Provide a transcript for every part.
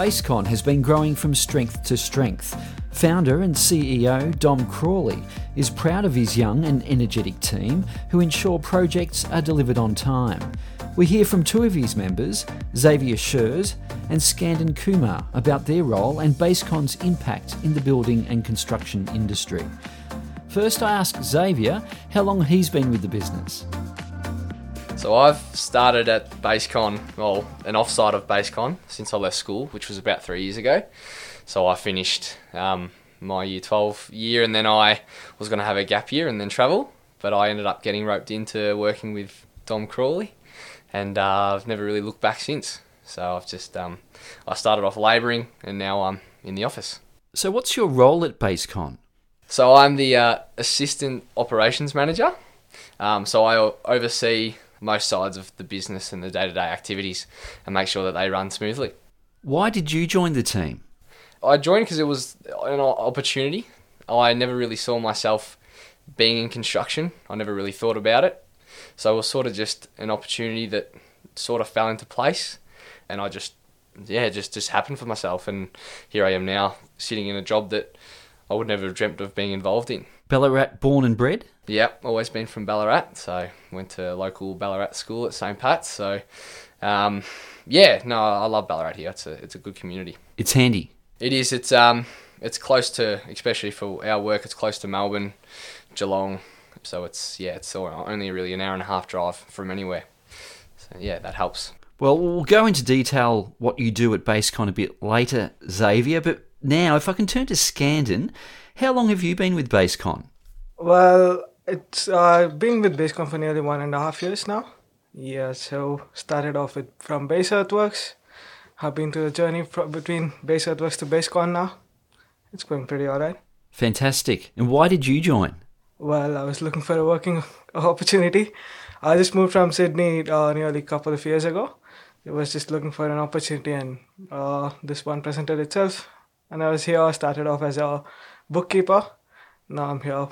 Basecon has been growing from strength to strength. Founder and CEO Dom Crawley is proud of his young and energetic team who ensure projects are delivered on time. We hear from two of his members, Xavier Shuurs and Skandan Kumar, about their role and Basecon's impact in the building and construction industry. First, I ask Xavier how long he's been with the business. So I've started at Basecon, well, an offsite of Basecon since I left school, which was about three years ago. So I finished um, my year 12 year and then I was going to have a gap year and then travel, but I ended up getting roped into working with Dom Crawley and uh, I've never really looked back since. So I've just, um, I started off labouring and now I'm in the office. So, what's your role at Basecon? So I'm the uh, assistant operations manager. Um, so I oversee most sides of the business and the day to day activities and make sure that they run smoothly. Why did you join the team? I joined because it was an opportunity. I never really saw myself being in construction. I never really thought about it. So it was sort of just an opportunity that sort of fell into place, and I just, yeah, just just happened for myself, and here I am now, sitting in a job that I would never have dreamt of being involved in. Ballarat born and bred? Yep, always been from Ballarat. So went to local Ballarat school at St Pat's. So um, yeah, no, I love Ballarat here. It's a it's a good community. It's handy. It is. It's um it's close to, especially for our work. It's close to Melbourne, Geelong. So it's yeah, it's only really an hour and a half drive from anywhere. So yeah, that helps. Well, we'll go into detail what you do at Basecon a bit later, Xavier. But now, if I can turn to Skandan, how long have you been with Basecon? Well, it's uh, been with Basecon for nearly one and a half years now. Yeah, so started off with from Base Earthworks. Have been to the journey from, between Base Earthworks to Basecon now. It's going pretty alright. Fantastic. And why did you join? Well, I was looking for a working opportunity. I just moved from Sydney uh, nearly a couple of years ago. I was just looking for an opportunity, and uh, this one presented itself. And I was here. I started off as a bookkeeper. Now I'm here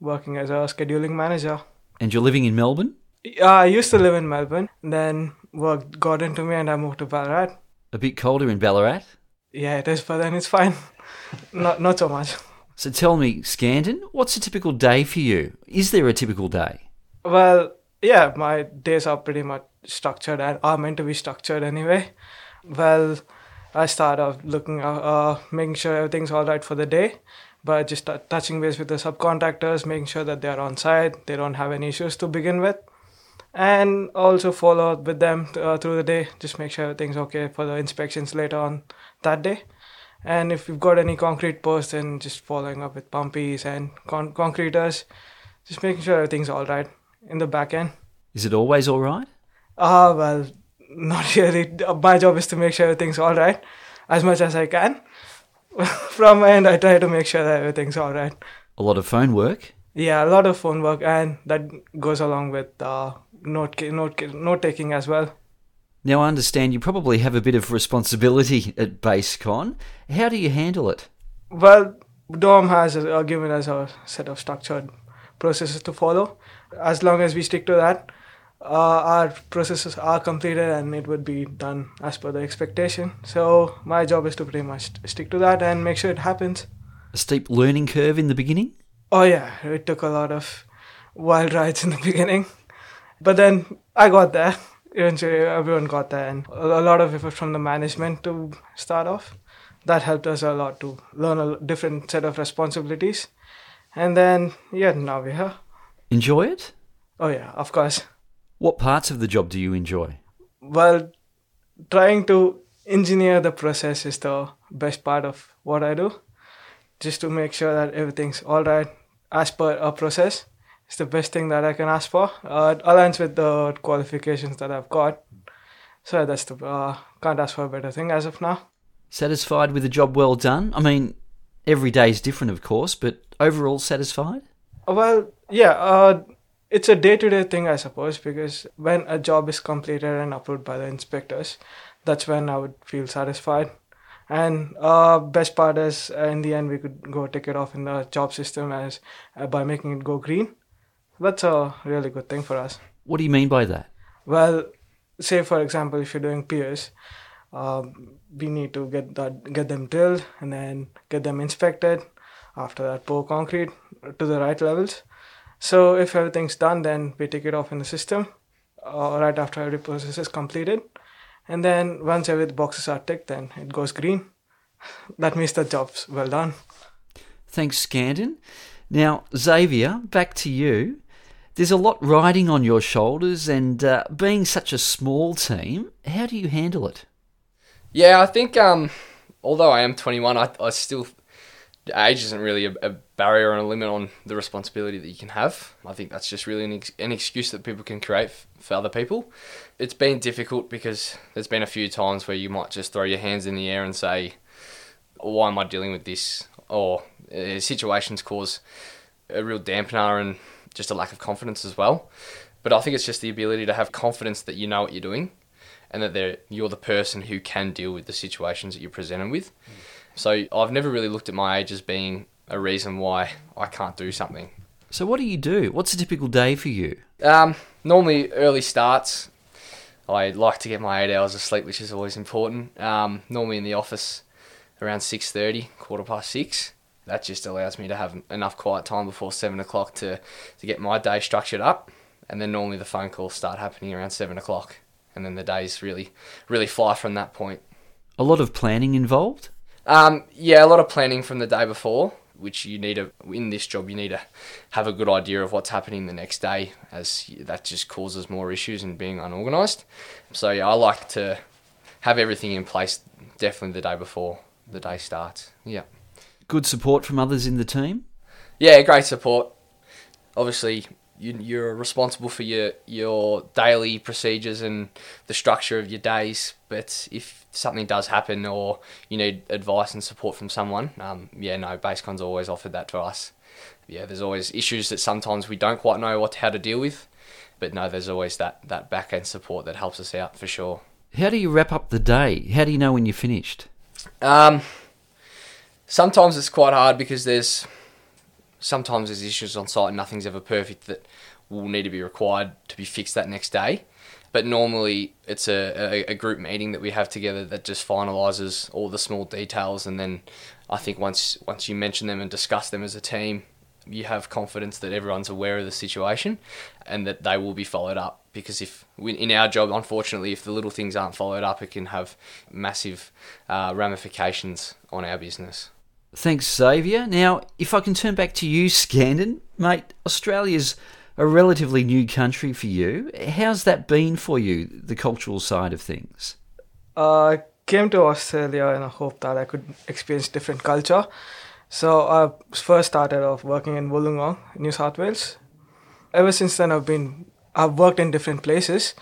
working as a scheduling manager. And you're living in Melbourne? Yeah, I used to live in Melbourne. Then work got into me and I moved to Ballarat. A bit colder in Ballarat? Yeah, it is, but then it's fine. not not so much. So tell me, Skandan, what's a typical day for you? Is there a typical day? Well, yeah, my days are pretty much structured and are meant to be structured anyway. Well, I start off looking, uh, uh making sure everything's all right for the day by just t- touching base with the subcontractors, making sure that they're on site, they don't have any issues to begin with, and also follow up with them uh, through the day, just make sure everything's okay for the inspections later on that day. And if you've got any concrete posts, then just following up with pumpies and con- concreters, just making sure everything's all right in the back end. Is it always all right? Ah, uh, well, not really. My job is to make sure everything's all right as much as I can. from my end, I try to make sure that everything's all right. A lot of phone work. Yeah, a lot of phone work, and that goes along with uh, note note note taking as well. Now, I understand you probably have a bit of responsibility at BaseCon. How do you handle it? Well, Dom has uh, given us a set of structured processes to follow. As long as we stick to that, uh, our processes are completed and it would be done as per the expectation. So my job is to pretty much stick to that and make sure it happens. A steep learning curve in the beginning? Oh yeah, it took a lot of wild rides in the beginning, but then I got there. Eventually, everyone got there, and a lot of effort from the management to start off. That helped us a lot to learn a different set of responsibilities, and then yeah, now we're here. Enjoy it? Oh yeah, of course. What parts of the job do you enjoy? Well, trying to engineer the process is the best part of what I do. Just to make sure that everything's all right as per a process. It's the best thing that I can ask for. Uh, it aligns with the qualifications that I've got. So that's the uh, can't ask for a better thing as of now. Satisfied with a job well done? I mean, every day is different, of course, but overall satisfied? Well, yeah. Uh, it's a day-to-day thing i suppose because when a job is completed and approved by the inspectors that's when i would feel satisfied and uh, best part is uh, in the end we could go take it off in the job system as uh, by making it go green that's a really good thing for us what do you mean by that well say for example if you're doing piers Um, we need to get that get them drilled and then get them inspected. After that, pour concrete to the right levels. So if everything's done, then we take it off in the system uh, right after every process is completed. And then once every boxes are ticked, then it goes green. That means the job's well done. Thanks, Skandan. Now, Xavier, back to you. There's a lot riding on your shoulders, and uh, being such a small team, how do you handle it? Yeah, I think um, although I am 21, I, I still age isn't really a, a, barrier and a limit on the responsibility that you can have. I think that's just really an, ex- an excuse that people can create f- for other people. It's been difficult because there's been a few times where you might just throw your hands in the air and say, "Why am I dealing with this?" Or uh, situations cause a real dampener and just a lack of confidence as well. But I think it's just the ability to have confidence that you know what you're doing and that you're the person who can deal with the situations that you're presented with. Mm. So I've never really looked at my age as being a reason why I can't do something. So what do you do? What's a typical day for you? Um, normally early starts. I like to get my eight hours of sleep, which is always important. Um, normally in the office around six thirty, quarter past six. That just allows me to have enough quiet time before seven o'clock to to get my day structured up, and then normally the phone calls start happening around seven o'clock, and then the days really really fly from that point. A lot of planning involved. Um, yeah, a lot of planning from the day before, which you need to, in this job, you need to have a good idea of what's happening the next day, as that just causes more issues and being unorganised. So, yeah, I like to have everything in place definitely the day before the day starts. Yeah. Good support from others in the team? Yeah, great support. Obviously, you, you're responsible for your your daily procedures and the structure of your days. But if something does happen or you need advice and support from someone, um, yeah, no, BaseCon's always offered that to us. Yeah, there's always issues that sometimes we don't quite know what how to deal with, but no, there's always that that back end support that helps us out for sure. How do you wrap up the day? How do you know when you're finished? Um, sometimes it's quite hard because there's sometimes there's issues on site and nothing's ever perfect that will need to be required to be fixed that next day. But normally it's a, a, a group meeting that we have together that just finalises all the small details and then I think once once you mention them and discuss them as a team, you have confidence that everyone's aware of the situation and that they will be followed up because if we, in our job unfortunately if the little things aren't followed up it can have massive uh, ramifications on our business Thanks, Xavier. Now, if I can turn back to you, Skandan, mate, Australia's a relatively new country for you. How's that been for you, the cultural side of things? Uh, I came to Australia in a hope that I could experience different culture. So I first started off working in Wollongong, New South Wales. Ever since then, I've been I've worked in different places,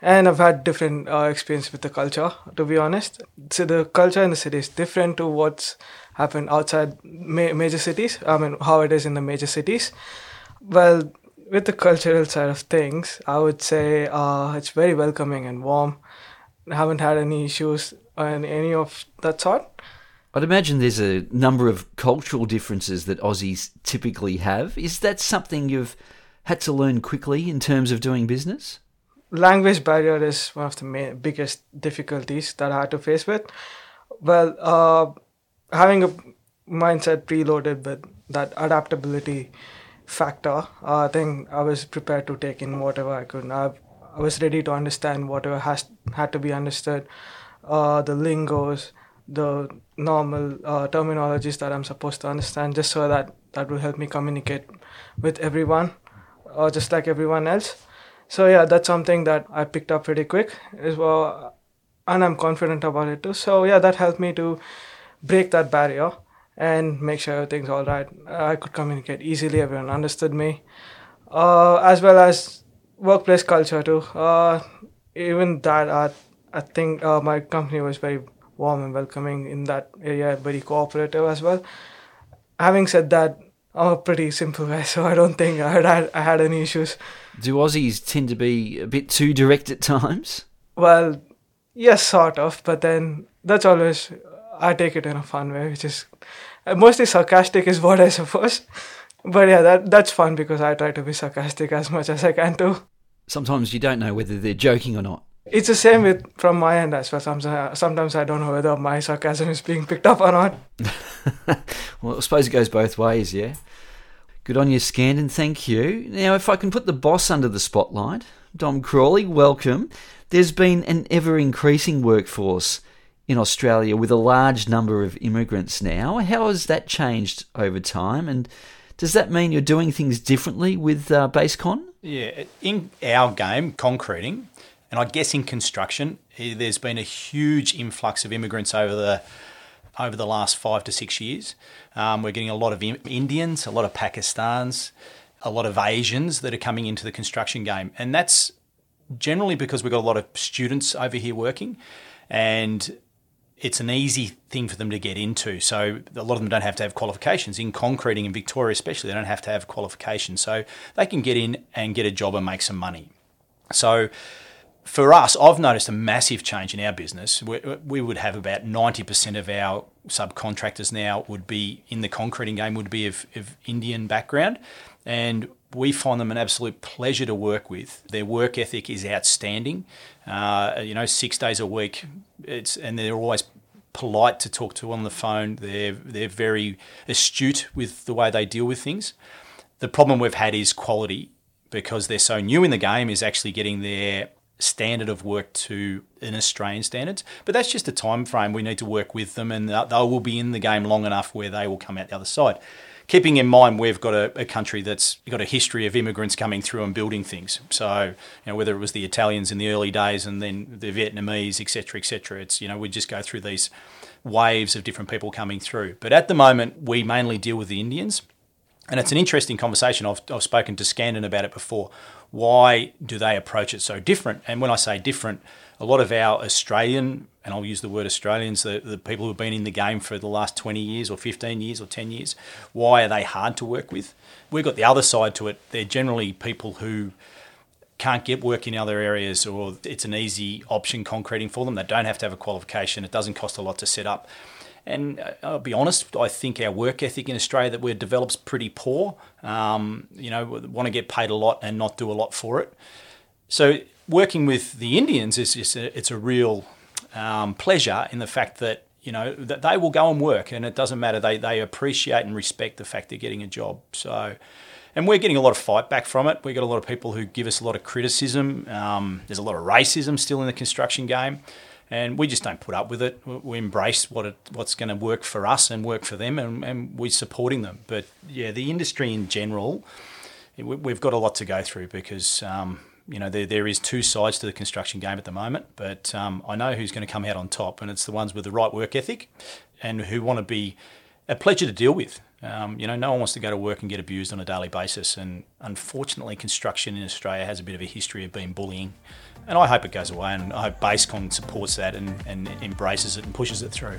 and I've had different uh, experience with the culture. To be honest, so the culture in the city is different to what's happen outside ma- major cities. I mean, how it is in the major cities. Well, with the cultural side of things, I would say uh, it's very welcoming and warm. I haven't had any issues and any of that sort. I'd imagine there's a number of cultural differences that Aussies typically have. Is that something you've had to learn quickly in terms of doing business? Language barrier is one of the main, biggest difficulties that I had to face with. Well, uh, having a mindset preloaded with that adaptability factor, uh, I think I was prepared to take in whatever I could. I, I was ready to understand whatever has had to be understood, uh, the lingos, the normal uh, terminologies that I'm supposed to understand, just so that that will help me communicate with everyone, uh, just like everyone else. So yeah, that's something that I picked up pretty quick as well, and I'm confident about it too. So yeah, that helped me to break that barrier and make sure everything's all right. I could communicate easily, everyone understood me, uh, as well as workplace culture too. Uh, even that, uh, I think uh, my company was very warm and welcoming in that area, very cooperative as well. Having said that, I'm a pretty simple guy, so I don't think I had, I had any issues. Do Aussies tend to be a bit too direct at times? Well, yes, sort of, but then that's always I take it in a fun way, which is uh, mostly sarcastic, is what I suppose. But yeah, that that's fun because I try to be sarcastic as much as I can too. Sometimes you don't know whether they're joking or not. It's the same with from my end as well. Sometimes, sometimes I don't know whether my sarcasm is being picked up or not. well, I suppose it goes both ways, yeah. Good on you, Skandan. Thank you. Now, if I can put the boss under the spotlight, Dom Crawley, welcome. There's been an ever increasing workforce in Australia with a large number of immigrants now. How has that changed over time? And does that mean you're doing things differently with uh, BaseCon? Yeah, in our game, concreting, and I guess in construction, there's been a huge influx of immigrants over the over the last five to six years. Um, we're getting a lot of Indians, a lot of Pakistans, a lot of Asians that are coming into the construction game, and that's generally because we've got a lot of students over here working, and it's an easy thing for them to get into. So a lot of them don't have to have qualifications in concreting in Victoria, especially. They don't have to have qualifications, so they can get in and get a job and make some money. So for us, I've noticed a massive change in our business. We, we, would have about 90% of our subcontractors now would be in the concreting game, would be of, of Indian background. And we find them an absolute pleasure to work with. Their work ethic is outstanding. Uh, you know, six days a week, it's and they're always polite to talk to on the phone. They're they're very astute with the way they deal with things. The problem we've had is quality because they're so new in the game. Is actually getting their standard of work to an Australian standards. But that's just a time frame. We need to work with them, and they will be in the game long enough where they will come out the other side. Keeping in mind we've got a, a country that's got a history of immigrants coming through and building things. So you know whether it was the Italians in the early days and then the Vietnamese, etc., etc. It's you know we just go through these waves of different people coming through. But at the moment we mainly deal with the Indians. And it's an interesting conversation. I've, I've spoken to Skandan about it before why do they approach it so different? And when I say different, a lot of our Australian, and I'll use the word Australians, the, the people who've been in the game for the last 20 years or 15 years or 10 years, why are they hard to work with? We've got the other side to it. They're generally people who can't get work in other areas or it's an easy option concreting for them. They don't have to have a qualification. It doesn't cost a lot to set up. And uh, I'll be honest, I think our work ethic in Australia that we're develops pretty poor. Um, you know, want to get paid a lot and not do a lot for it. So working with the Indians is just a, it's a real um, pleasure in the fact that you know that they will go and work, and it doesn't matter. They they appreciate and respect the fact they're getting a job. So. And we're getting a lot of fight back from it. We've got a lot of people who give us a lot of criticism. Um, there's a lot of racism still in the construction game and we just don't put up with it. We embrace what it, what's going to work for us and work for them, and, and we're supporting them. But yeah, the industry in general, we've got a lot to go through because um, you know there, there is two sides to the construction game at the moment. But um, I know who's going to come out on top, and it's the ones with the right work ethic and who want to be a pleasure to deal with. Um, you know, no one wants to go to work and get abused on a daily basis, and unfortunately, construction in Australia has a bit of a history of being bullying and I hope it goes away, and I hope BaseCon supports that and, and embraces it and pushes it through.